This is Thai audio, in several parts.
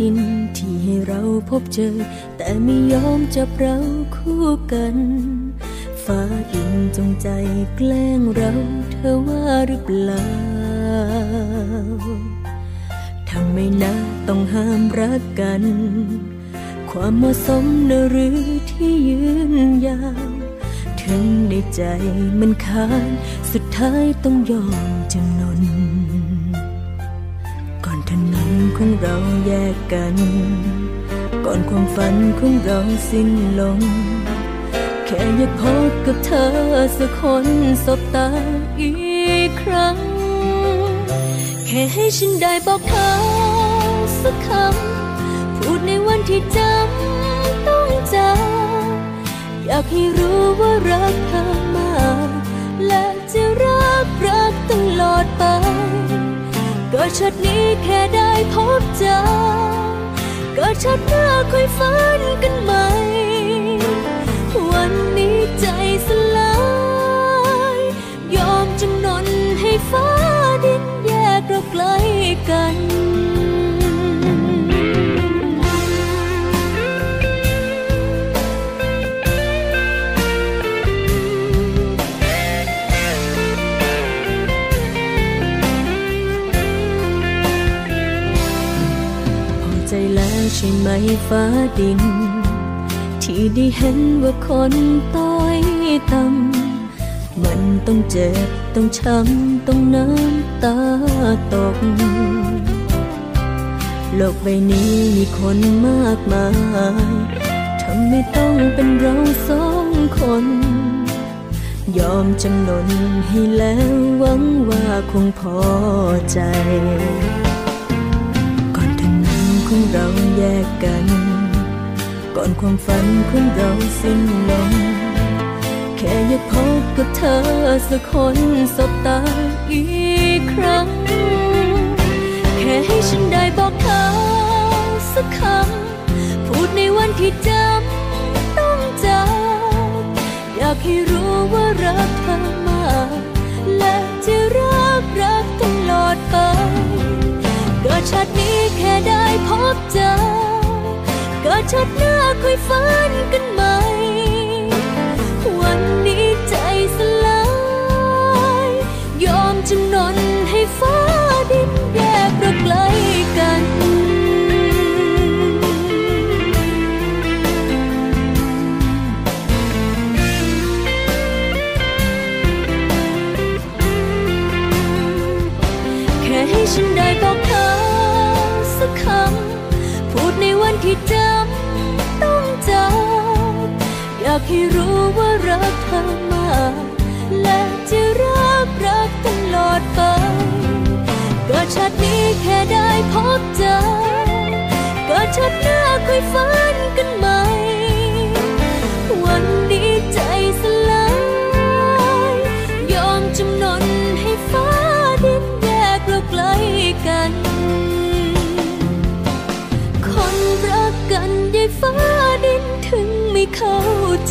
ดินที่ให้เราพบเจอ แต่ไม่ยอมจับเราคู่กัน ฟ้าดินจงใจแกล้งเราเธอว่าหรือเปล่าทำไมนะต้องห้ามรักกัน ความเหมาะสมนะหรือที่ยืนยาว ถึงในใจมันค้านสุดท้ายต้องยอมจำนน ของเราแยกกัน ก่อนความฝันของเราสิ้นลง แค่อยากพบกับเธอสักคนสบตาอีกครั้ง แค่ให้ฉันได้บอกเธอสักคำ พูดในวันที่จำต้องจากอยากให้รู้ว่ารักเธอมาก และจะรักรักตลอดไป ก็ชัดนี้แค่ได้พบเจอก็ชัดหน้าค่อยฝันกันใหม่ วันนี้ใจสลาย ยอมจำนนให้ฟ้าดินแยกเราไกลกัน ใช่ไหมฟ้าดิน ที่ได้เห็นว่าคนต้อยต่ำมันต้องเจ็บต้องช้ำต้องน้ำตาตก โลกใบนี้มีคนมากมายทำไม่ต้องเป็นเราสองคน ยอมจำนนให้แล้วหวังว่าคงพอใจ ของเราแยกกัน ก่อนความฝันของเราสิ้นลงแค่อยากพบกับเธอสักคนสบตาอีกครั้ง แค่ให้ฉันได้บอกเธอสักคำ พูดในวันที่จำต้องจากอยากให้รู้ว่ารักเธอมากและจะรักรักตลอดไป ก็ชาตินี้แค่ได้พบเจอก็ชาติหน้าค่อยฝันกันใหม่ ให้รู้ว่ารักเธอมากและจะรักรักตลอดไปก็ชาตินี้แค่ได้พบเจอก็ชาติหน้าค่อยฝันกันมา ร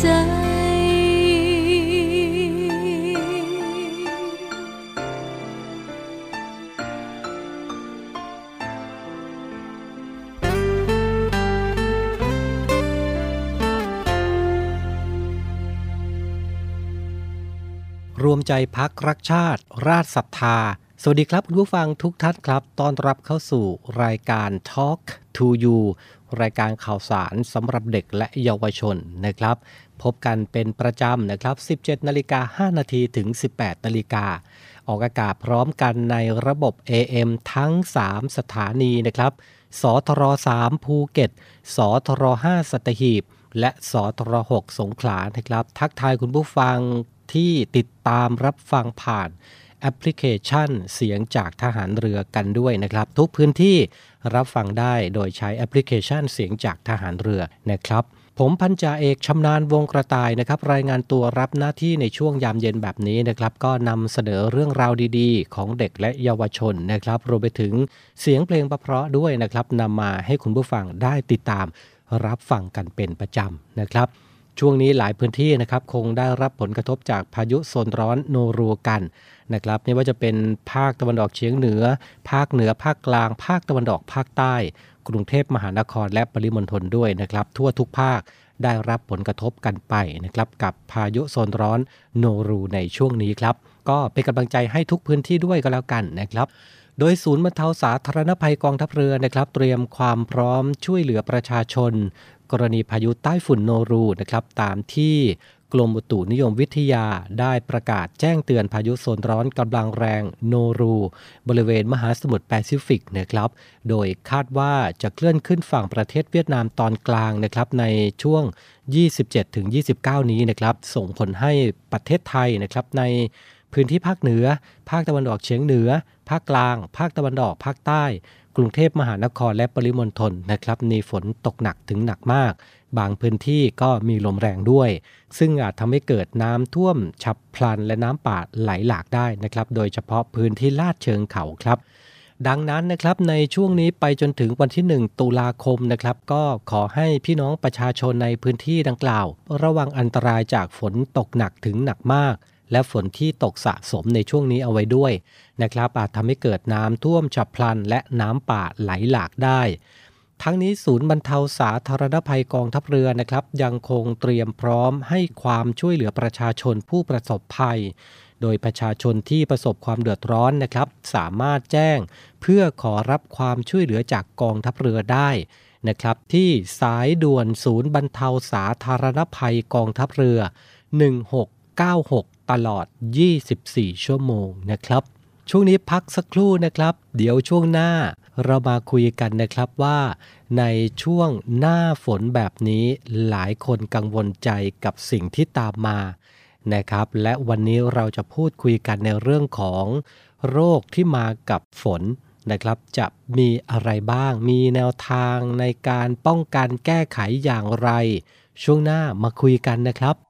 วมใจพักรักชาติ ราชศรัทธา สวัสดีครับคุณผู้ฟังทุกท่านครับ ตอนรับเข้าสู่รายการ Talk to You รายการข่าวสารสำหรับเด็กและเยาวชนนะครับ พบกันเป็นประจำนะครับ 17 นาฬิกา 5 นาทีถึง 18 นาฬิกา ออกอากาศพร้อมกันในระบบ AM ทั้ง 3 สถานีนะครับ สทร3ภูเก็ต สทร5สัตหีบ และสทร6สงขลานะครับ ทักทายคุณผู้ฟังที่ติดตามรับฟังผ่านแอปพลิเคชันเสียงจากทหารเรือกันด้วยนะครับ ทุกพื้นที่รับฟังได้โดยใช้แอปพลิเคชันเสียงจากทหารเรือนะครับ ผมพันจ่าเอกชำนาญวงกระต่ายนะครับ รายงานตัวรับหน้าที่ในช่วงยามเย็นแบบนี้นะครับ ก็นำเสนอเรื่องราวดีๆ ของเด็กและเยาวชนนะครับรวมไปถึงเสียงเพลงประเพราะด้วยนะครับนำมาให้คุณผู้ฟังได้ติดตาม รับฟังกันเป็นประจำนะครับช่วงนี้หลายพื้นที่นะครับคงได้รับผลกระทบจากพายุโซนร้อนโนรูกัน นะครับไม่ว่าจะเป็นภาคตะวันออกเฉียงเหนือ ภาคเหนือภาคกลาง ภาคตะวันออกภาคใต้ กรุงเทพมหานครและปริมณฑลด้วยนะครับ ทั่วทุกภาคได้รับผลกระทบกันไปนะครับกับพายุโซนร้อนโนรูในช่วงนี้ครับ ก็เป็นกำลังใจให้ทุกพื้นที่ด้วยก็แล้วกันนะครับ โดยศูนย์บรรเทาสาธารณภัยกองทัพเรือนะครับ เตรียมความพร้อมช่วยเหลือประชาชน กรณีพายุใต้ฝุ่นโนรูนะครับตามที่ กรมอุตุนิยมวิทยาได้ประกาศแจ้งเตือนพายุโซนร้อนกำลังแรงโนรู บริเวณมหาสมุทรแปซิฟิกนะครับ โดยคาดว่าจะเคลื่อนขึ้นฝั่งประเทศเวียดนามตอนกลางนะครับในช่วง 27-29 นี้นะครับ ส่งผลให้ประเทศไทยนะครับในพื้นที่ภาคเหนือ ภาคตะวันออกเฉียงเหนือ ภาคกลาง ภาคตะวันออก ภาคใต้ กรุงเทพมหานครและปริมณฑลนะครับ มีฝนตกหนักถึงหนักมาก บางพื้นที่ก็มีลมแรงด้วย ซึ่งอาจทำให้เกิดน้ำท่วมฉับพลันและน้ำป่าไหลหลากได้นะครับ โดยเฉพาะพื้นที่ลาดเชิงเขาครับดังนั้นนะครับในช่วงนี้ไปจนถึงวันที่ 1 ตุลาคมนะครับ ก็ขอให้พี่น้องประชาชนในพื้นที่ดังกล่าว ระวังอันตรายจากฝนตกหนักถึงหนักมาก และฝนที่ตกสะสมในช่วงนี้เอาไว้ด้วยนะครับอาจทำให้เกิดน้ำท่วมฉับพลันและน้ำป่าไหลหลากได้ ทั้งนี้ศูนย์บรรเทาสาธารณภัยกองทัพเรือนะครับ ยังคงเตรียมพร้อมให้ความช่วยเหลือประชาชนผู้ประสบภัย โดยประชาชนที่ประสบความเดือดร้อนนะครับ สามารถแจ้ง เพื่อขอรับความช่วยเหลือจากกองทัพเรือได้นะครับ ที่สายด่วนศูนย์บรรเทาสาธารณภัยกองทัพเรือ 1696 ตลอด 24 ชั่วโมงนะครับ ช่วงนี้พักสักครู่นะครับ เดี๋ยวช่วงหน้า เรามาคุยกันนะครับว่าในช่วงหน้าฝนแบบนี้หลายคนกังวลใจกับสิ่งที่ตามมานะครับ และวันนี้เราจะพูดคุยกันในเรื่องของโรคที่มากับฝนนะครับ จะมีอะไรบ้าง มีแนวทางในการป้องกันแก้ไขอย่างไร ช่วงหน้ามาคุยกันนะครับ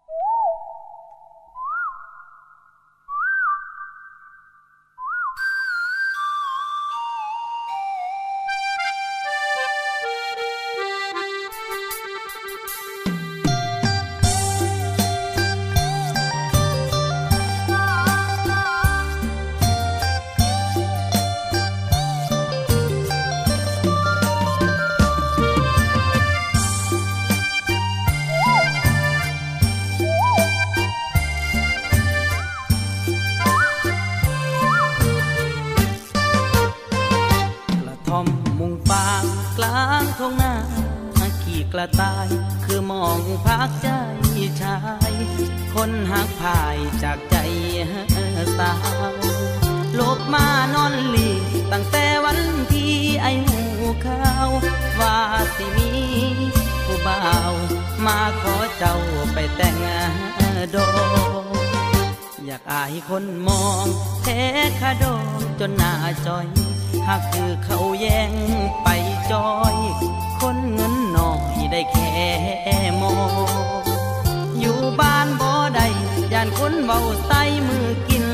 แต่งดอกอยากอายคนมองแท้คาดองจนหน้าจอย หากคือเขาแย่งไปจอย คนเงินน้อยได้แค่มอง อยู่บ้านบ่ได้ย่านคนเบาใส่มือกิน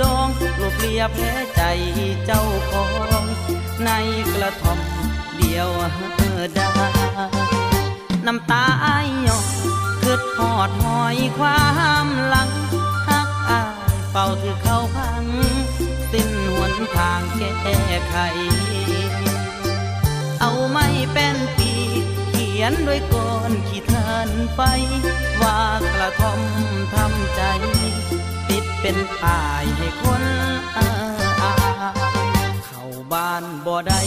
ดองรูปเรียบแพ้ใจเจ้าของ ในกระท่อมเดียวได้ น้ำตาอายหยอกคืดหอดหอยความหลังหักอายเป่าถือเข้าพัง สิ้นหนทางแก้ไข เอาไม่เป็นปีเขียนด้วยก้อนขีดทานไป ว่ากระทอมทำใจ ติดเป็นป่ายให้คนอาเข้าบ้านบ่ได้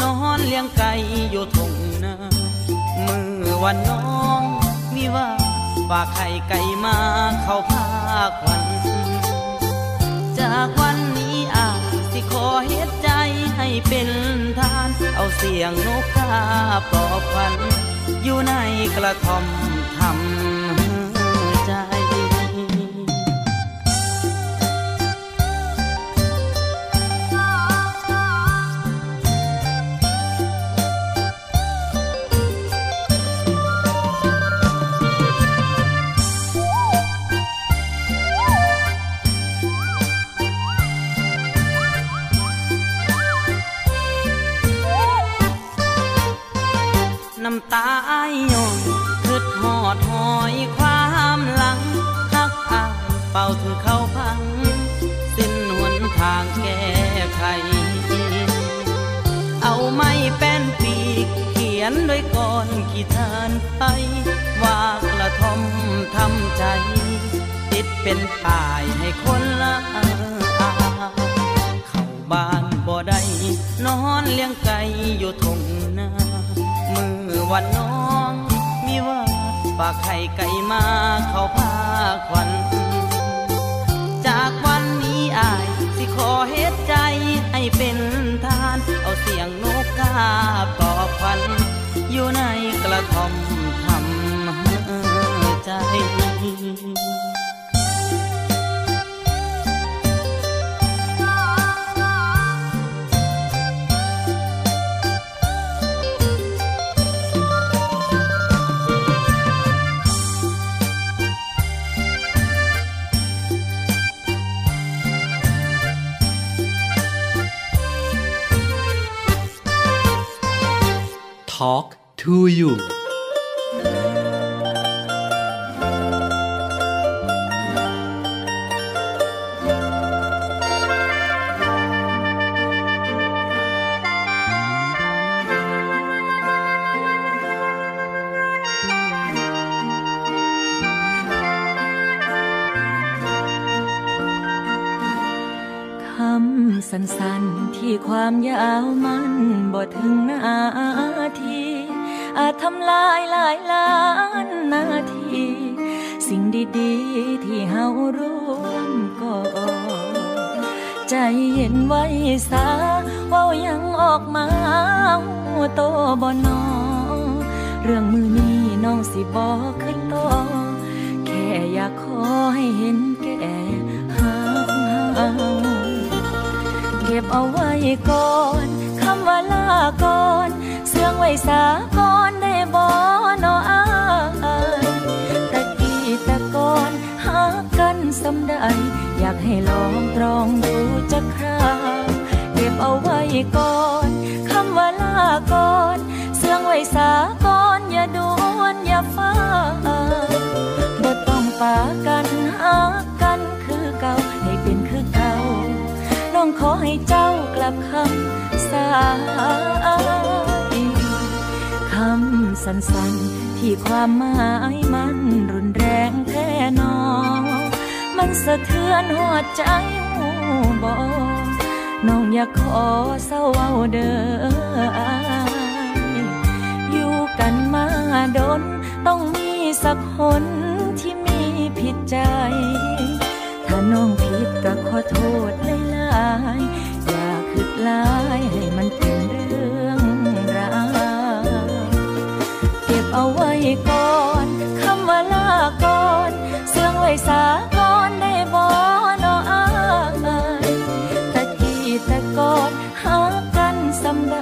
นอนเลี้ยงไก่อยู่ทงนามือ วันน้องมีว่าฝากไข่ไก่มาเข้าภาควัน จากวันนี้อาสิขอเฮ็ดใจให้เป็นทาน เอาเสียงนกกาปลอบควัน อยู่ในกระท่อมทำ น้ำตาอายย้อนคืดหอดหอยความหลังหักอางเป่าถือเข้าพัง สิ้นหนทางแก้ไข เอาไม้แป้นปีกเขียนด้วยก้อนขีทานไป ว่ากระทอมทำใจ ติดเป็นป้ายให้คนละอาเข้าบ้านบ่ได้นอนเลี้ยงไก่อยู่ทง วันน้อง มีว่าฝากไข่ไก่มาเข้าพาควันจากวันนี้อาย สิขอเฮ็ดใจให้เป็นทาน เอาเสียงนกกาปลอบควันอยู่ในกระท่อมทำใจ Talk to you คำสั้นๆที่ความยาวมันำลายหลายล้านนาที สิ่งดีๆ ที่เฮาร่วมก่อใจเย็นไว้สาเว้ายังออกมาหัวโตบ่นอเรื่องมือนี้น้องสิบอกขึ้นต่อแค่อยากขอให้เห็นแก่หักเฮาเก็บเอาไว้ก่อนคำว่าลาก่อนเสื่องไว้สาก่อน บ่นออายตะกี้ตะก่อนหากันสำใด อยากให้ลองตรองดูจักคราเก็บเอาไว้ก่อนคำว่าลาก่อนเสื่องไว้สาก่อนอย่าด่วนอย่าฟ้าบ่ต้องปากันหากันคือเก่าให้เป็นคือเก่าน้องขอให้เจ้ากลับคำสาำสั้นๆ ที่ความหมายมันรุนแรงแท้หนอ มันสะเทือนหัวใจหูบอน้องอยากขอเศร้าเอาเด้ออยอยู่กันมาดน ต้องมีสักคนที่มีผิดใจ ถ้าน้องผิดก็ขอโทษหลายๆอย่าคิดลายให้มันเเอาไว้ก่อนคำว่าลาก่อนเสื่องไว้สาก่อนได้บ่นออายตะกี้ตะก่อนหากันสำใด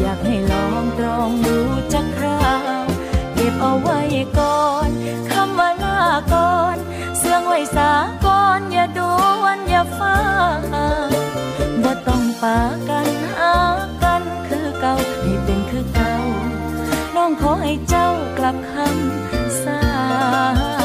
อยากให้ลองตรองดูจักคราวเก็บเอาไว้ก่อนคำว่าลาก่อนเสื่องไว้สาก่อนอย่าด่วนอย่าฟ้าบ่ต้องปากันหากันคือเก่าให้เป็นคือเก่า น้องขอให้เจ้ากลับคำสา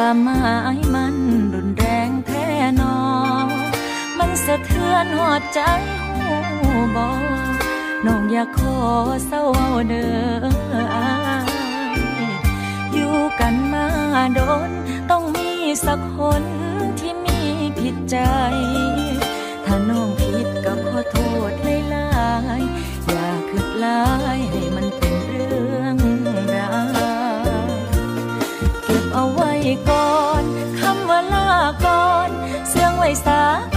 ความหมายมันรุนแรงแท้นอ มันสะเทือนหอดใจหูบอน้องอยากขอเศร้าเด้ออยู่กันมาโดน ต้องมีสักคนที่มีผิดใจ ถ้าน้องผิดก็ขอโทษหลายๆอย่าคิดลายให้มัน เ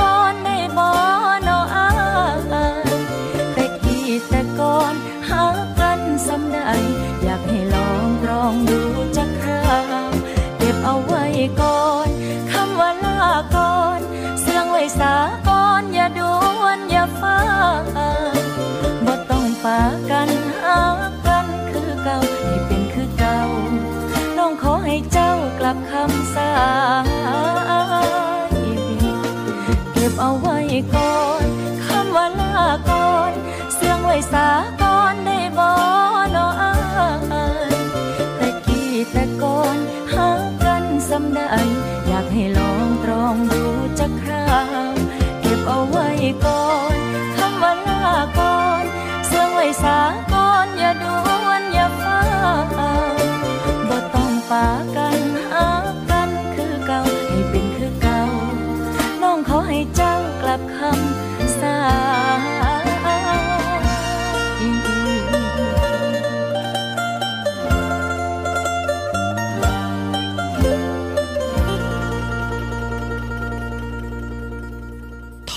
ก่อนคำว่าลาก่อนเสื่องไว้สาก่อนได้บ่นออายแต่กี้แต่ก่อนหากันสำได้อยากให้ลองตรองดูจักคราวเก็บเอาไว้ก่อนคำว่าลาก่อนเสื่องไว้สาก่อนอย่าด่วนอย่าฟ้าบ่ต้องปากัน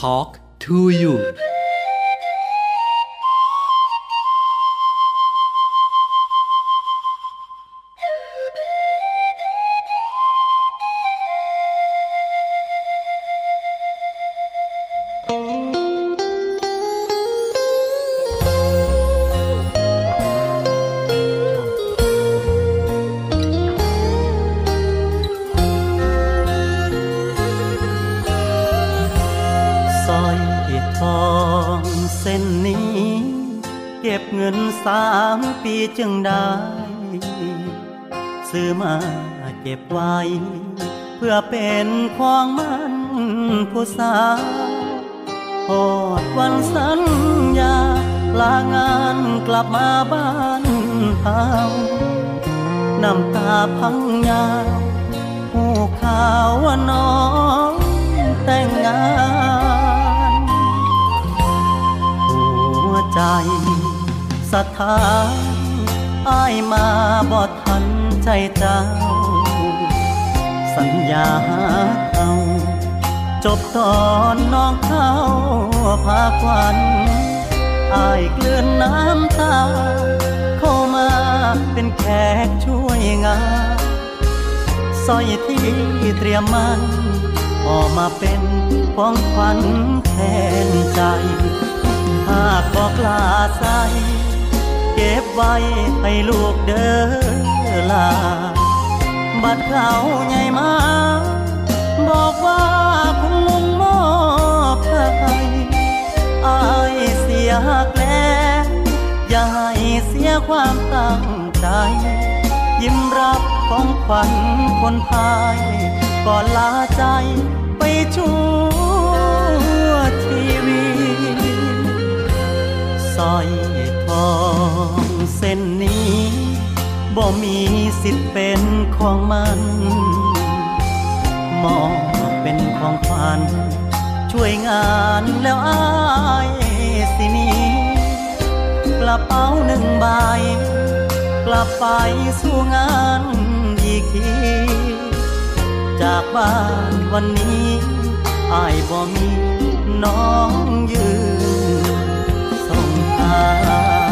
Talk to you งาสร้อยที่เตรียมมันออกมาเป็นของขวัญแทนใจ หากบอกลาใสเก็บไว้ให้ลูกเด้อลา บัดเขาใหญ่มา บอกว่าคุณลุงมอบให้อายเสียหักแล้วอย่าให้เสียความตั้งใจ ยิ้มรับของขวัญคนพายก่อนลาใจไปชั่วทีวีสร้อยทองเส้นนี้บ่มีสิทธิ์เป็นของมันมองเป็นของขวัญช่วยงานแล้วอายสินี้กระเป๋าหนึ่งใบ ไปสู่งานอีกที จากบ้านวันนี้อายบ่มีน้องยืนส่งทา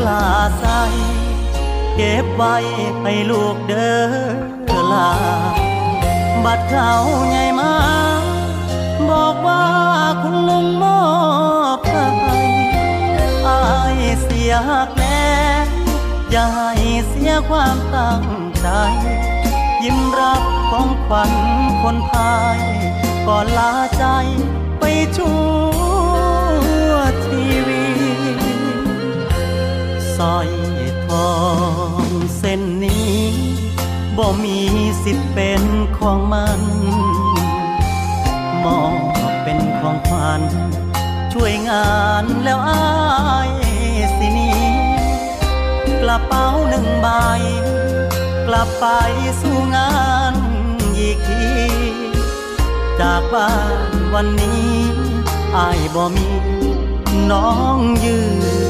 กบอกลาใสเก็บไว้ให้ลูกเด้อลา บัดเก่าใหญ่มา บอกว่าคุณลุงมอบให้อายเสียหักแน่อย่าให้เสียความตั้งใจ ยิ้มรับของขวัญคนพายก่อนลาใจไปชั่ สร้อยทองเส้นนี้บ่มีสิทธิ์เป็นของมันมอบเป็นของขวัญช่วยงานแล้วอายสินี้กระเป๋าหนึ่งใบ กลับไปสู่งานอีกทีจากบ้านวันนี้อายบ่มีน้องยืน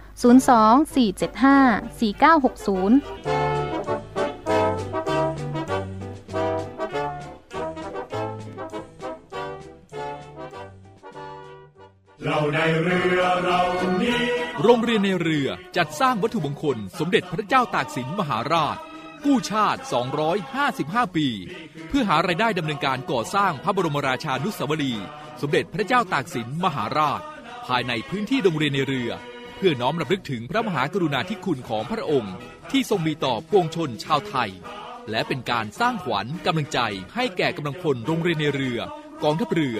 02-475-4960เราในเรือเรานี้โรงเรียนในเรือจัดสร้างวัตถุมงคล สมเด็จพระเจ้าตากสินมหาราช กู้ชาติ 255 ปี เพื่อหารายได้ดำเนินการก่อสร้างพระบรมราชานุสาวรีย์สมเด็จพระเจ้าตากสินมหาราช ภายในพื้นที่โรงเรียนในเรือ พื่อน้อมรำลึกถึงพระมหากรุณาธิคุณของพระองค์ ที่ทรงมีต่อปวงชนชาวไทย และเป็นการสร้างขวัญกำลังใจให้แก่กำลังพลโรงเรียนในเรือ กองทัพเรือ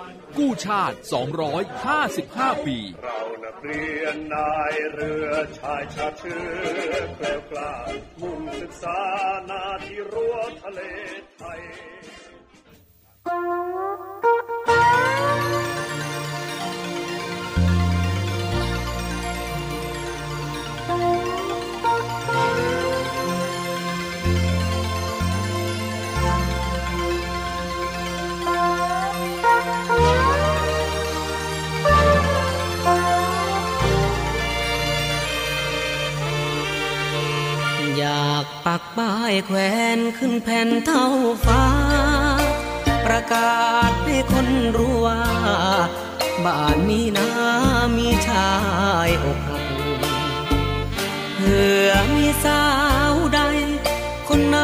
กู้ชาติ 255 ปี เรานักเรียนนายเรือชายชาเชื้อเกล้ากล้ามุ่งศึกษานาที่รั้วทะเลไทย อยากปักป้ายแขวนขึ้นแผ่นเท่าฟ้า ประกาศให้คนรู้ว่า บ้านนี้นะมีชายอกหักเผื่อมีสาวใด คนไหน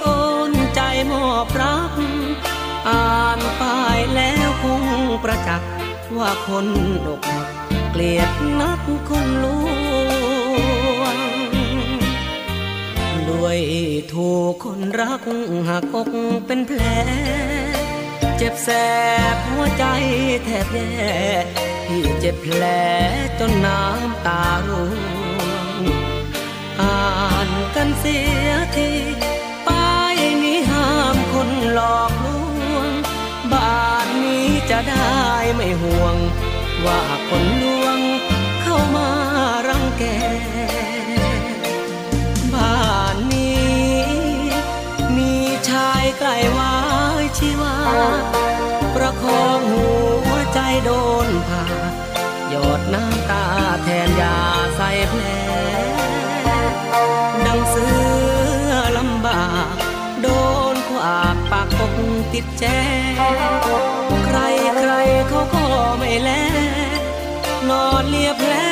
โอนใจมอบรัก อ่านป้ายแล้วคงประจักษ์ว่าคนอกหักเกลียดนักคนลวง ด้วยถูกคนรักหักอกเป็นแผล เจ็บแสบหัวใจแทบแย่ที่เจ็บแผลจนน้ำตาร่วงอ่านกันเสียทีป้ายนี้ห้ามคนหลอกลวงบ้านนี้จะได้ไม่ห่วง ว่าคนลวงเข้ามารังแกายใกล้วายชีวา ประคองหัวใจโดนผ่าหยอดน้ำตาแทนยาใส่แผลดังเสือลำบาก โดนขวากปากปกติดแจใครใครเขาก็ไม่แลนอนเลียแผล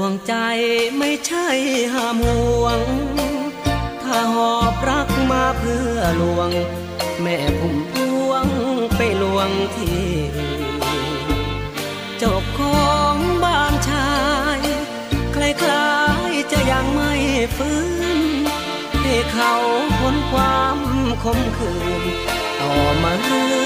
วงใจไม่ใช่ห้ามห่วง ถ้าหอบรักมาเพื่อลวง แม่พุ่มพวงไปลวงที่อื่นเจ้าของบ้านชายคล้ายๆจะยังไม่ฟื้น ให้เขาพ้นความคมคืนต่อมาลืมค่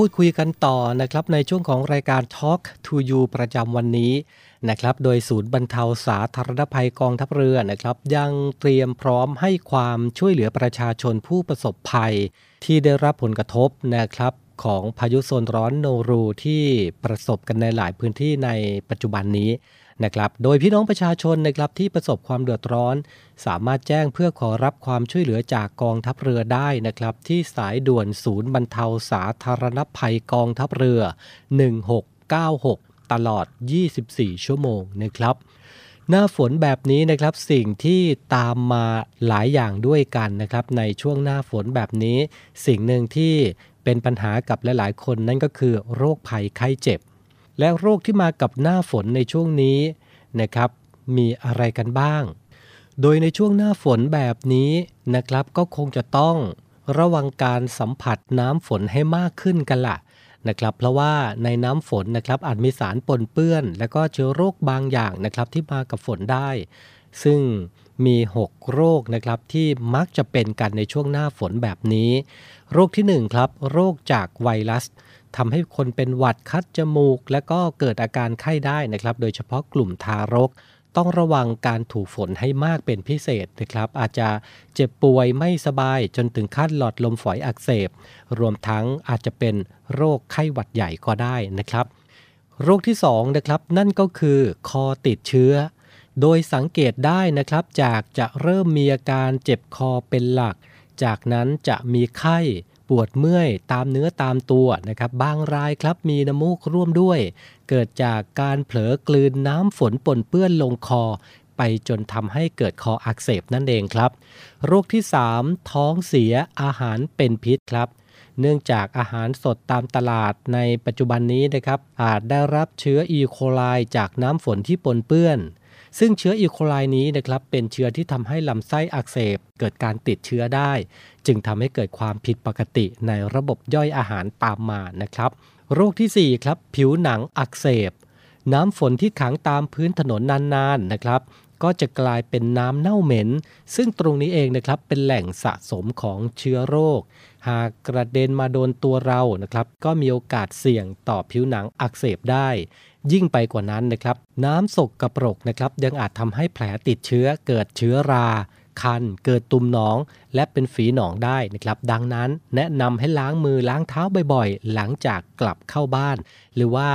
พูดคุยกันต่อนะครับในช่วงของรายการ Talk to You ประจำวันนี้นะครับโดยศูนย์บรรเทาสาธารณภัยกองทัพเรือนะครับยังเตรียมพร้อมให้ความช่วยเหลือประชาชนผู้ประสบภัย ที่ได้รับผลกระทบนะครับของพายุโซนร้อนโนรูที่ประสบกันในหลายพื้นที่ในปัจจุบันนี้ นะครับ โดยพี่น้องประชาชนนะครับที่ประสบความเดือดร้อน สามารถแจ้งเพื่อขอรับความช่วยเหลือจากกองทัพเรือได้นะครับ ที่สายด่วนศูนย์บรรเทาสาธารณภัยกองทัพเรือ 1696 ตลอด 24 ชั่วโมงนะครับหน้าฝนแบบนี้นะครับสิ่งที่ตามมาหลายอย่างด้วยกันนะครับ ในช่วงหน้าฝนแบบนี้ สิ่งหนึ่งที่เป็นปัญหากับหลาย ๆ คนนั่นก็คือโรคภัยไข้เจ็บ และโรคที่มากับหน้าฝนในช่วงนี้นะครับ มีอะไรกันบ้าง โดยในช่วงหน้าฝนแบบนี้นะครับ ก็คงจะต้องระวังการสัมผัสน้ำฝนให้มากขึ้นกันละนะครับเพราะว่าในน้ำฝนนะครับอาจมีสารปนเปื้อน และก็เชื้อโรคบางอย่างนะครับที่มากับฝนได้ ซึ่งมี 6 โรคนะครับที่มักจะเป็นกันในช่วงหน้าฝนแบบนี้ โรคที่1ครับโรคจากไวรัส ทำให้คนเป็นหวัดคัดจมูก และก็เกิดอาการไข้ได้นะครับ โดยเฉพาะกลุ่มทารก ต้องระวังการถูกฝนให้มากเป็นพิเศษนะครับ อาจจะเจ็บป่วยไม่สบายจนถึงขั้นหลอดลมฝอยอักเสบ รวมทั้งอาจจะเป็นโรคไข้หวัดใหญ่ก็ได้นะครับ โรคที่2นะครับนั่นก็คือคอติดเชื้อโดยสังเกตได้นะครับจากจะเริ่มมีอาการเจ็บคอเป็นหลัก จากนั้นจะมีไข้ ปวดเมื่อยตามเนื้อตามตัวนะครับบางรายครับมีน้ำมูกร่วมด้วย เกิดจากการเผลอกลืนน้ำฝนปนเปื้อนลงคอ ไปจนทำให้เกิดคออักเสบนั่นเองครับ โรคที่ 3 ท้องเสียอาหารเป็นพิษครับเนื่องจากอาหารสดตามตลาดในปัจจุบันนี้นะครับอาจได้รับเชื้ออีโคไลจากน้ำฝนที่ปนเปื้อน ซึ่งเชื้ออีโคไลนี้นะครับเป็นเชื้อที่ทำให้ลำไส้อักเสบ เกิดการติดเชื้อได้ จึงทำให้เกิดความผิดปกติในระบบย่อยอาหารตามมานะครับ โรคที่ 4 ครับ ผิวหนังอักเสบ น้ำฝนที่ขังตามพื้นถนนนานๆนะครับก็จะกลายเป็นน้ำเน่าเหม็น ซึ่งตรงนี้เองนะครับเป็นแหล่งสะสมของเชื้อโรค หากกระเด็นมาโดนตัวเรานะครับ ก็มีโอกาสเสี่ยงต่อผิวหนังอักเสบได้ ยิ่งไปกว่านั้นนะครับ น้ำสกกระปรกนะครับ ยังอาจทำให้แผลติดเชื้อเกิดเชื้อรา คัน เกิดตุ่มหนอง และเป็นฝีหนองได้นะครับ ดังนั้นแนะนำให้ล้างมือล้างเท้าบ่อยๆ หลังจากกลับเข้าบ้าน หรือว่า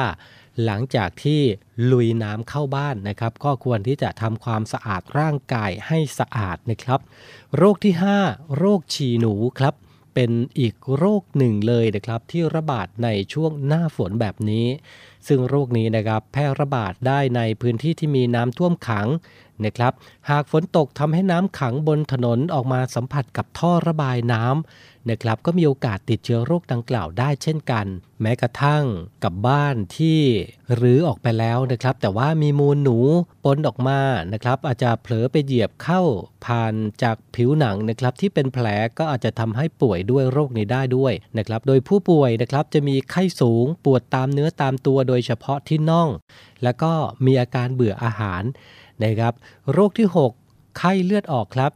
หลังจากที่ลุยน้ำเข้าบ้านนะครับ ก็ควรที่จะทำความสะอาดร่างกายให้สะอาดนะครับ โรคที่ 5 โรคฉี่หนูครับ เป็นอีกโรคหนึ่งเลยนะครับ ที่ระบาดในช่วงหน้าฝนแบบนี้ ซึ่งโรคนี้นะครับแพร่ระบาดได้ในพื้นที่ที่มีน้ำท่วมขัง นะครับ หากฝนตกทำให้น้ำขังบนถนนออกมาสัมผัสกับท่อระบายน้ำนะครับ ก็มีโอกาสติดเชื้อโรคดังกล่าวได้เช่นกัน แม้กระทั่งกับบ้านที่รื้อออกไปแล้วนะครับ แต่ว่ามีมูลหนูปนออกมานะครับ อาจจะเผลอไปเหยียบเข้าผ่านจากผิวหนังนะครับที่เป็นแผลก็อาจจะทำให้ป่วยด้วยโรคนี้ได้ด้วยนะครับ โดยผู้ป่วยนะครับจะมีไข้สูงปวดตามเนื้อตามตัวโดยเฉพาะที่น่อง แล้วก็มีอาการเบื่ออาหาร นะครับ โรคที่ 6 ไข้เลือดออกครับ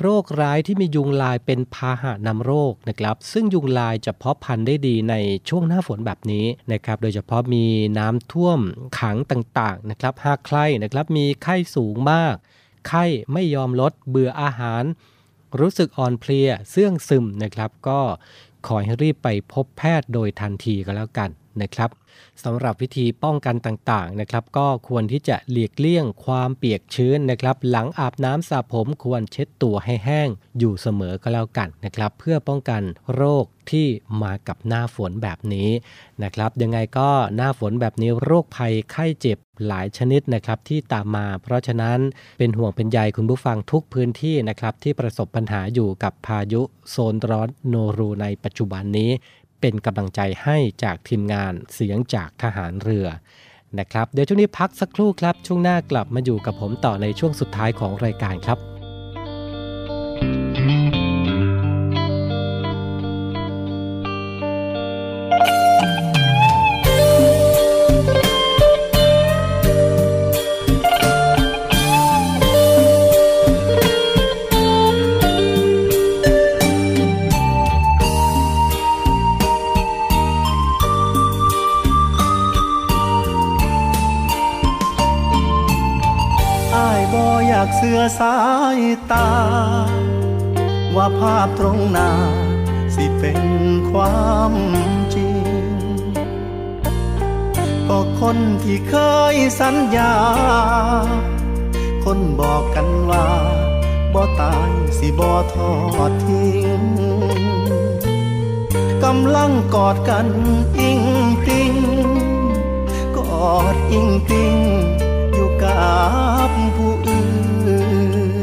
โรคร้ายที่มียุงลายเป็นพาหะนำโรคนะครับ ซึ่งยุงลายจะเพาะพันธุ์ได้ดีในช่วงหน้าฝนแบบนี้นะครับ โดยเฉพาะมีน้ำท่วมขังต่างๆนะครับ หากใครนะครับมีไข้สูงมาก ไข้ไม่ยอมลดเบื่ออาหาร รู้สึกอ่อนเพลียเสื่องซึมนะครับ ก็ขอให้รีบไปพบแพทย์โดยทันทีก็แล้วกัน นะครับสำหรับวิธีป้องกันต่างๆนะครับ ก็ควรที่จะหลีกเลี่ยงความเปียกชื้นนะครับ หลังอาบน้ำสระผมควรเช็ดตัวให้แห้ง อยู่เสมอก็แล้วกันนะครับ เพื่อป้องกันโรคที่มากับหน้าฝนแบบนี้นะครับ ยังไงก็หน้าฝนแบบนี้โรคภัยไข้เจ็บหลายชนิดนะครับที่ตามมา เพราะฉะนั้นเป็นห่วงเป็นใยคุณผู้ฟังทุกพื้นที่นะครับที่ประสบปัญหาอยู่กับพายุโซนร้อนโนรูในปัจจุบันนี้ เป็นกำลังใจให้จากทีมงานเสียงจากทหารเรือนะครับ เดี๋ยวช่วงนี้พักสักครู่ครับ ช่วงหน้ากลับมาอยู่กับผมต่อในช่วงสุดท้ายของรายการครับ สิบ่ทอดทิ้งกำลังกอดกันอิงติงกอดอิงติงอยู่กับผู้อื่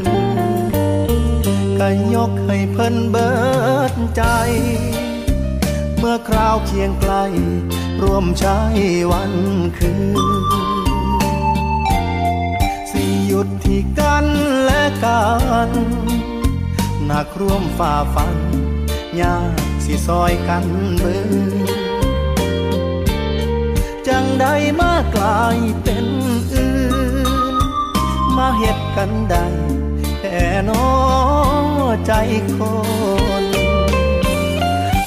นก็ยกให้เพิ่นเบิดใจ เมื่อคราวเคียงไกลร่วมใช้วันคืนสิหยุดที่กันและกัน หนักร่วมฝ่าฟันยากสิซอยกันเบิ่งจังใดมากลายเป็นอื่น มาเฮ็ดกันได้แค่นอใจคน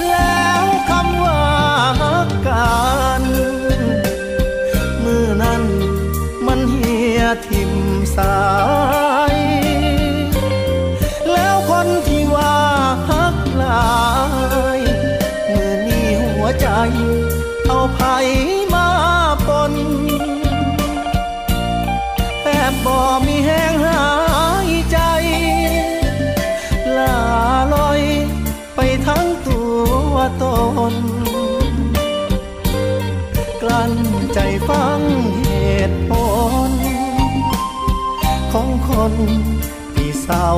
แล้วคำว่าฮักกันมือนั้นมันเหียทิมสาายมือนี้หัวใจ เอาไผมาปนแทบบ่มีแห้งหายใจ ลาลอยไปทั้งตัวตน กลั้นใจฟังเหตุผล ของคนที่เศร้า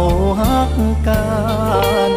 ฮักกัน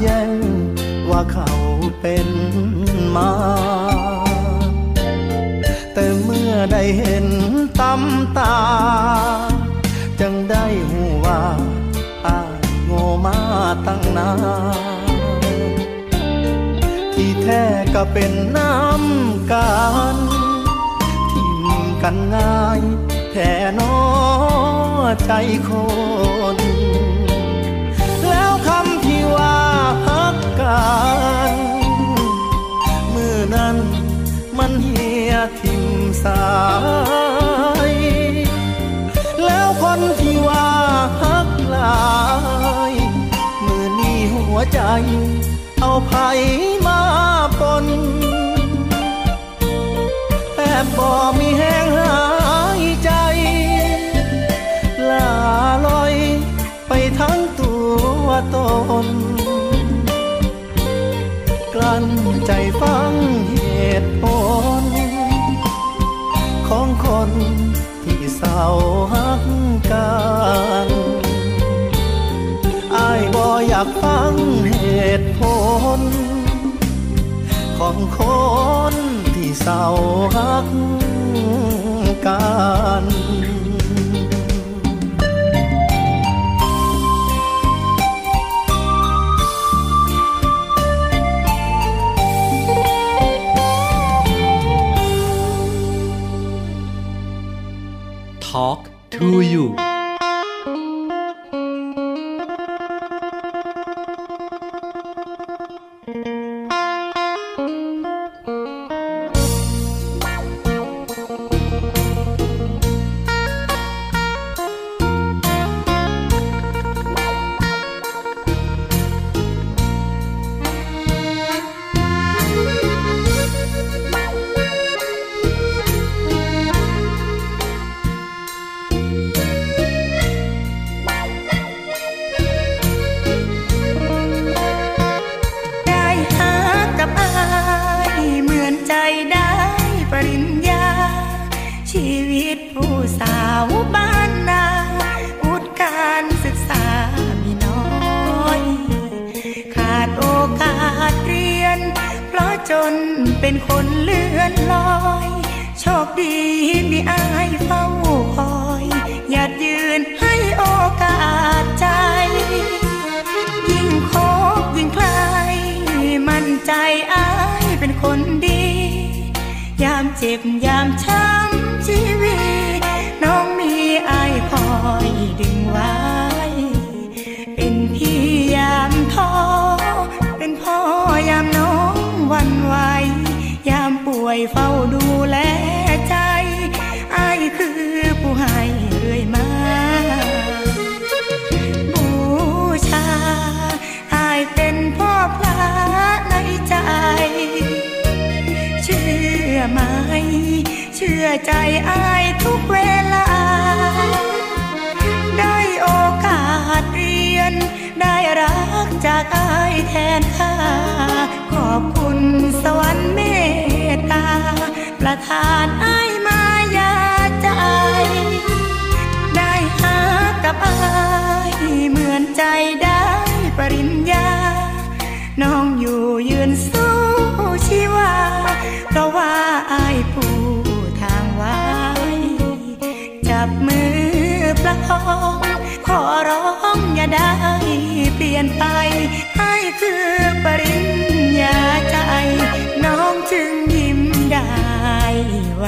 แย่งว่าเขาเป็นมา แต่เมื่อได้เห็นตำตา จังได้หูว่าอาโง่มาตั้งนานที่แท้ก็เป็นน้ำกันทิมกันง่ายแท่นอใจคน ฮักกันมือนั้นมันเหียทิมสาย แล้วคนที่ว่าฮักลาย มือนี้หัวใจ เอาไผมาปนแทบบ่มีแห้งหายใจ ลาลอยไปทั้งตัวตน ใจฟังเหตุผล ของคนที่เศร้าฮักกันอายบ่อยากฟังเหตุผล ของคนที่เศร้าฮักกัน Talk to you เฝ้าดูแลใจอายคือผู้ให้เรื่อยมาบูชาอายเป็นพ่อพระในใจ เชื่อไหม เชื่อใจอายทุกเวลา ได้โอกาสเรียน ได้รักจากอายแทนค่าขอบคุณสวรรค์เมตตา ประทานอายมายาใจ ได้หากับอายเหมือนใจได้ปริญญา น้องอยู่ยืนสู้ชีวา เพราะว่าอายผู้ทางไว้ จับมือประคองขอร้องอย่าได้เปลี่ยนไปให้คือปริญญาใจ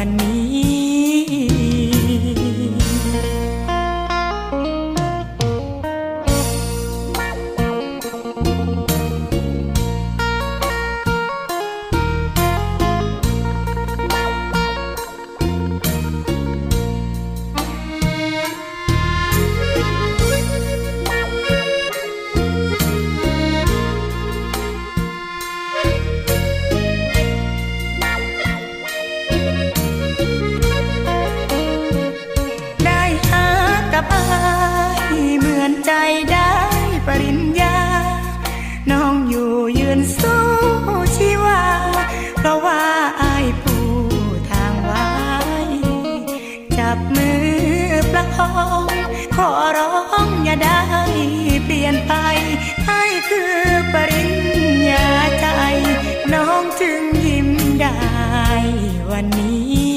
วันนี้ อย่าได้เปลี่ยนไปให้คือปริญญาใจ น้องจึงยิ้มได้วันนี้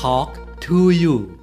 Talk to you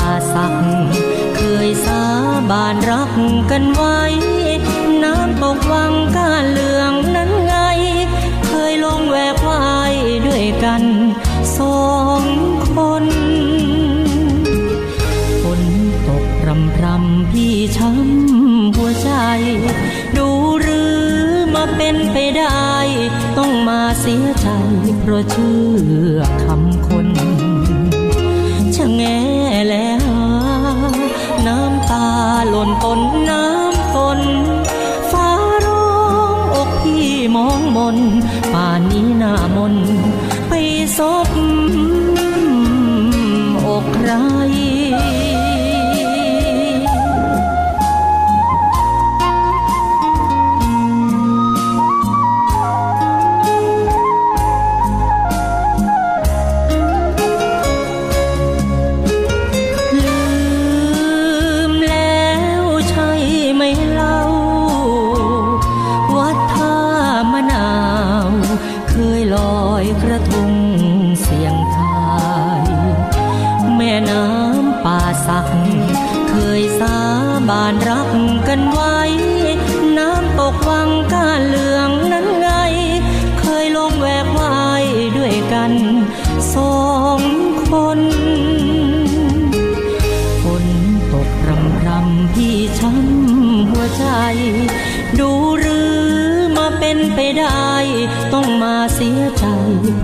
ป่าสัก เคยสาบานรักกันไว้ น้ำตกวังก้าเหลืองนั้นไง เคยลงแวกวายด้วยกันสองคนฝนตกรำรำพี่ช้ำหัวใจ ดูหรือมาเป็นไปได้ ต้องมาเสียใจเพราะเชื่อ ខ្លួនពុន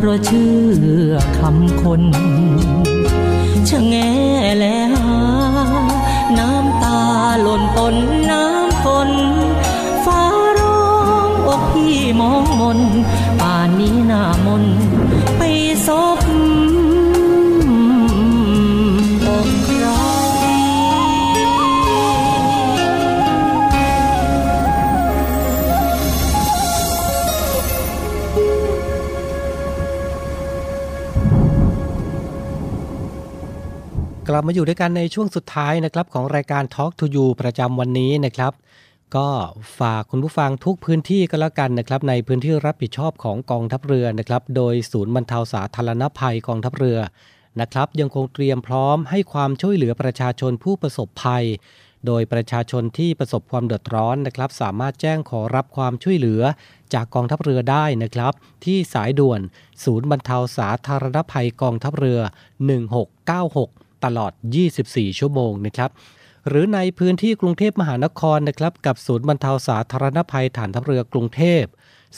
ราะเชื่อคำคนชะแงแลหาน้ำตาหล่นปนน้ำฝนฟ้าร้องอกพี่มองมนป่านนี้หน้ามน ลับมาอยู่ด้วยกันในช่วงสุดท้ายนะครับของรายการ Talk to You ประจำวันนี้นะครับ ก็ฝากคุณผู้ฟังทุกพื้นที่ก็แล้วกันนะครับ ในพื้นที่รับผิดชอบของกองทัพเรือนะครับ โดยศูนย์บรรเทาสาธารณภัยกองทัพเรือนะครับ ยังคงเตรียมพร้อมให้ความช่วยเหลือประชาชนผู้ประสบภัย โดยประชาชนที่ประสบความเดือดร้อนนะครับ สามารถแจ้งขอรับความช่วยเหลือจากกองทัพเรือได้นะครับ ที่สายด่วน ศูนย์บรรเทาสาธารณภัยกองทัพเรือ 1696 ตลอด 24 ชั่วโมงนะครับหรือในพื้นที่กรุงเทพมหานครนะครับกับศูนย์บรรเทาสาธารณภัยฐานทัพเรือกรุงเทพ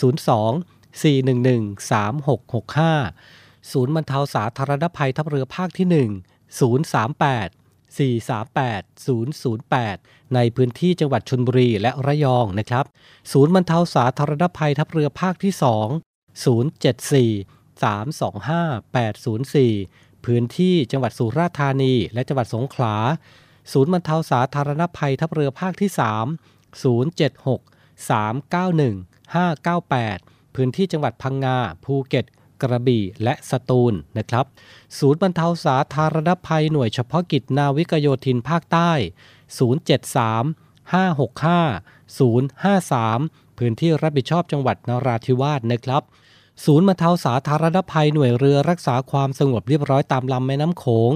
02 411 3665 ศูนย์บรรเทาสาธารณภัยทัพเรือภาคที่ 1 038 438 008 ในพื้นที่จังหวัดชนบุรีและระยองนะครับ ศูนย์บรรเทาสาธารณภัยทัพเรือภาคที่ 2 074 325 804 พื้นที่จังหวัดสุราษฎร์ธานี และจังหวัดสงขลา ศูนย์บรรเทาสาธารณภัยทัพเรือภาคที่ 3 076 391 598 พื้นที่จังหวัดพังงา ภูเก็ต กระบี่ และสตูลนะครับ ศูนย์บรรเทาสาธารณภัยหน่วยเฉพาะกิจนาวิกโยธินภาคใต้ 073 565 053 พื้นที่รับผิดชอบจังหวัดนราธิวาสนะครับ ศูนย์บรรเทาสาธารณภัยหน่วยเรือรักษาความสงบเรียบร้อยตามลำแม่น้ำโขง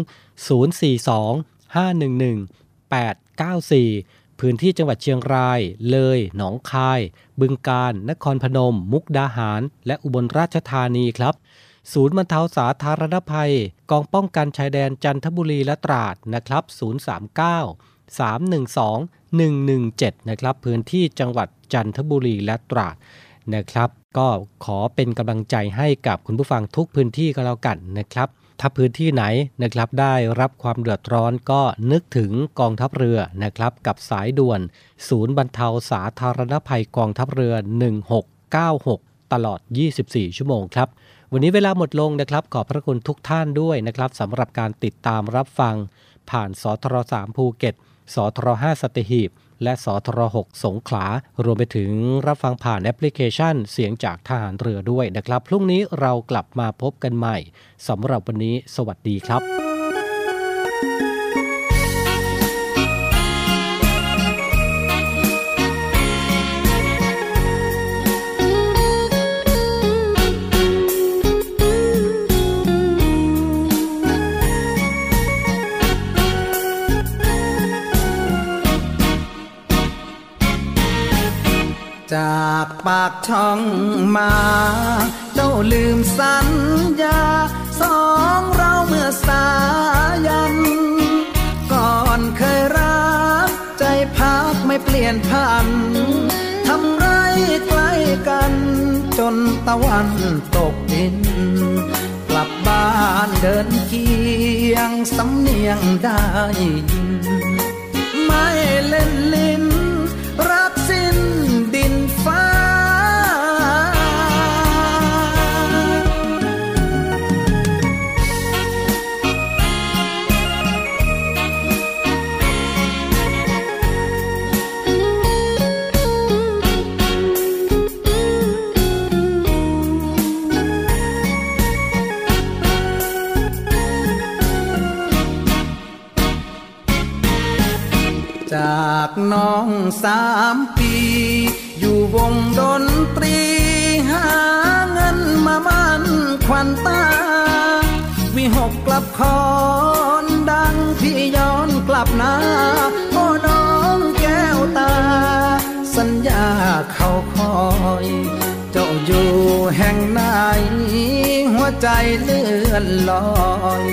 042 511 894พื้นที่จังหวัดเชียงราย เลย หนองคาย บึงกาฬ นครพนม มุกดาหาร และอุบลราชธานีครับ ศูนย์บรรเทาสาธารณภัย กองป้องกันชายแดนจันทบุรีและตราดนะครับ 039 312 117 นะครับ พื้นที่จังหวัดจันทบุรีและตราดนะครับ ก็ขอเป็นกำลังใจให้กับคุณผู้ฟังทุกพื้นที่ก็แล้วกันนะครับ ถ้าพื้นที่ไหนนะครับได้รับความเดือดร้อนก็นึกถึงกองทัพเรือนะครับกับสายด่วน ศูนย์บรรเทาสาธารณภัยกองทัพเรือ 1696 ตลอด 24 ชั่วโมงครับ วันนี้เวลาหมดลงนะครับ ขอบพระคุณทุกท่านด้วยนะครับสำหรับการติดตามรับฟัง ผ่านสทร3ภูเก็ตสทร5สัตหีบ และสทร6สงขลารวมไปถึงรับฟังผ่านแอปพลิเคชันเสียงจากทหารเรือด้วยนะครับ พรุ่งนี้เรากลับมาพบกันใหม่สำหรับวันนี้ สวัสดีครับ ปากช่องมา เจ้าลืมสัญญา สองเราเมื่อสายัน ก่อนเคยรัก ใจพักไม่เปลี่ยนพันทำไรใกล้กัน จนตะวันตกดิน กลับบ้านเดินเคียงสำเนียงได้ยิน ไม่เล่นลิ้นรัก สามปี อยู่วงดนตรี หาเงินมามากควันตา วิหกกลับคอนดังพี่ย้อนกลับนาโอ้น้องแก้วตา สัญญาเขาคอย เจ้าอยู่แห่งไหน หัวใจเลื่อนลอย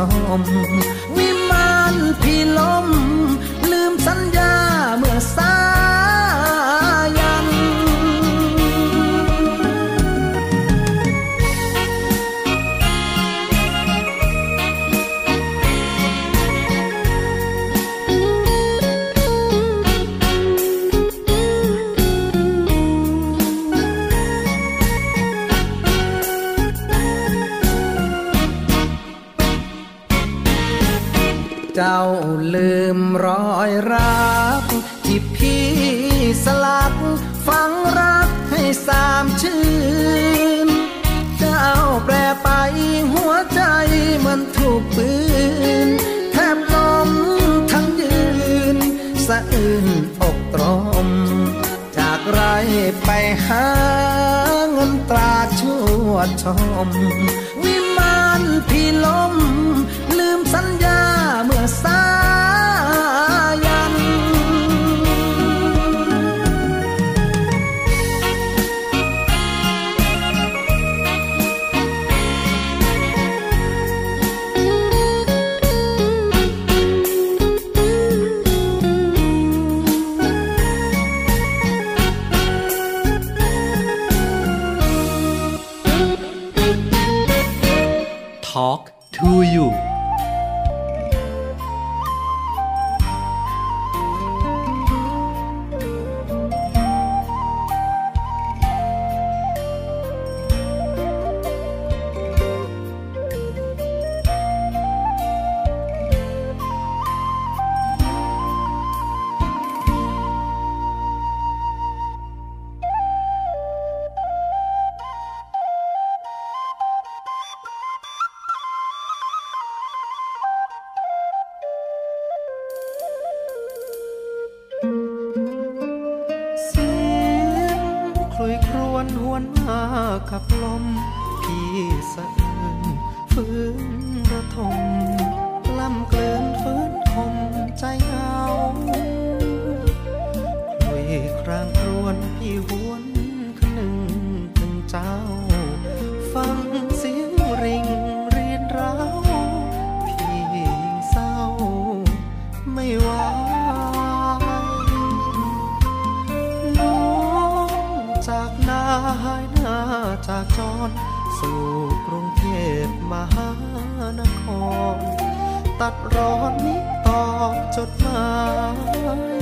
សម เจ้าลืมรอยรักที่พี่สลักฝังรักให้สามชื่น เจ้าแปรไปหัวใจมันถูกปืน แทบล้มทั้งยืน สะอื้นอกตรม จากไรไปหาเงินตราชั่วชม ครางครวนพี่หวนคนึงถึงเจ้า ฟังเสียงริงเรียนร้าวพี่ยิ่งเศร้า ไม่ไหวน้องจากนาหายหน้าจากจร สู่กรุงเทพมหานคร ตัดร้อนนิตอบจดหมาย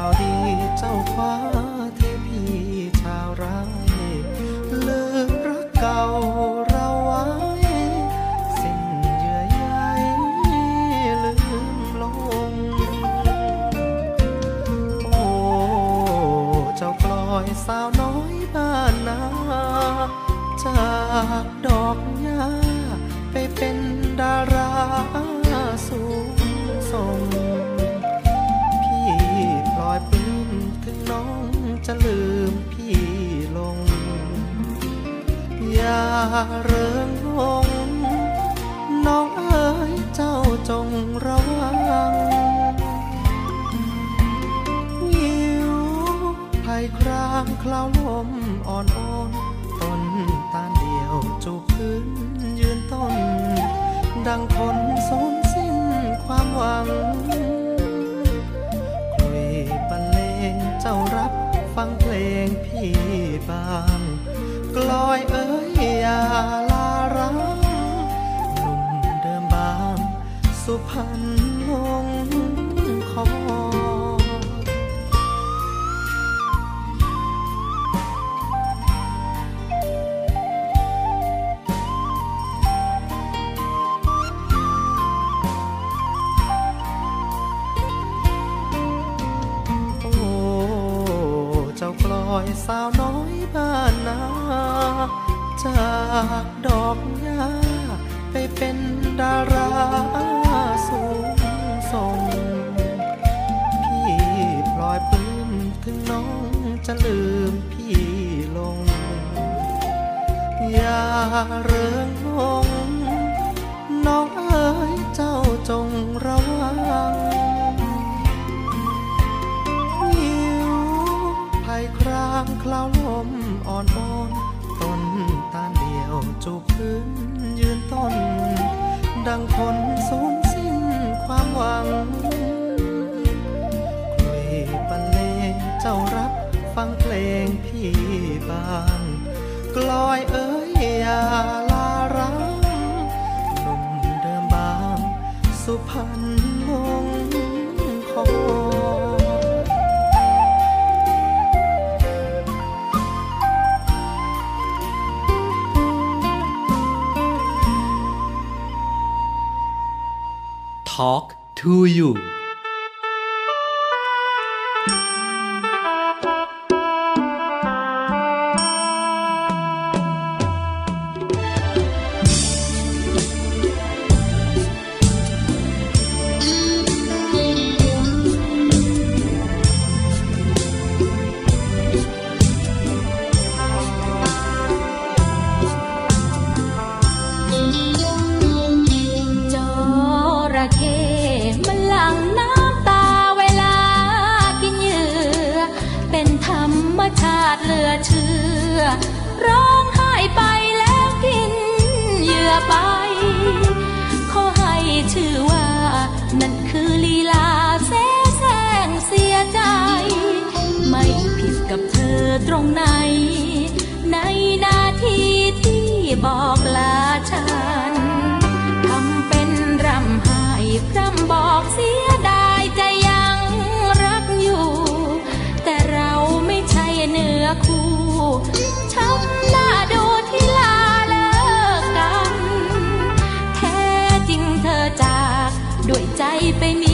าวดีเจ้าฟ้าเทพีชาวไร้ลืมรักเก่าเราไว้สิ้นเยื่อใยลืมลง โอ้ เจ้ากลอยสาวน้อย จะลืมพี่ลง อย่าเริงงงน้องเอ๋ยเจ้าจงระวังยิวภัยครางคลาวลมอ่อนอ่อนต้นตาเดียวจูบพื้นยืนต้น ดังคนสูญสิ้นความหวังคุยบรรเลงเจ้ารับ ฟังเพลงพี่บางกลอยเอ๋ยอย่าลารังหนุ่มเดิมบางสุพรรณ สาวน้อยบ้านนา จากดอกหญ้าไปเป็นดาราสูงส่ง พี่ปล่อยปลื้มถึงน้องจะลืมพี่ลง อย่าเริงงน้องเอ๋ยเจ้าจงระวัางคลาวลมอ่อนอ่อนต้นตาเดียวจูบพื้นยืนต้น ดังคนสูญสิ้นความหวังกลุยปันเลงเจ้ารับฟังเพลงพี่บางกลอยเอ๋ยยาลารังหนุ่มเดิมบางสุพรรณ to you. 被。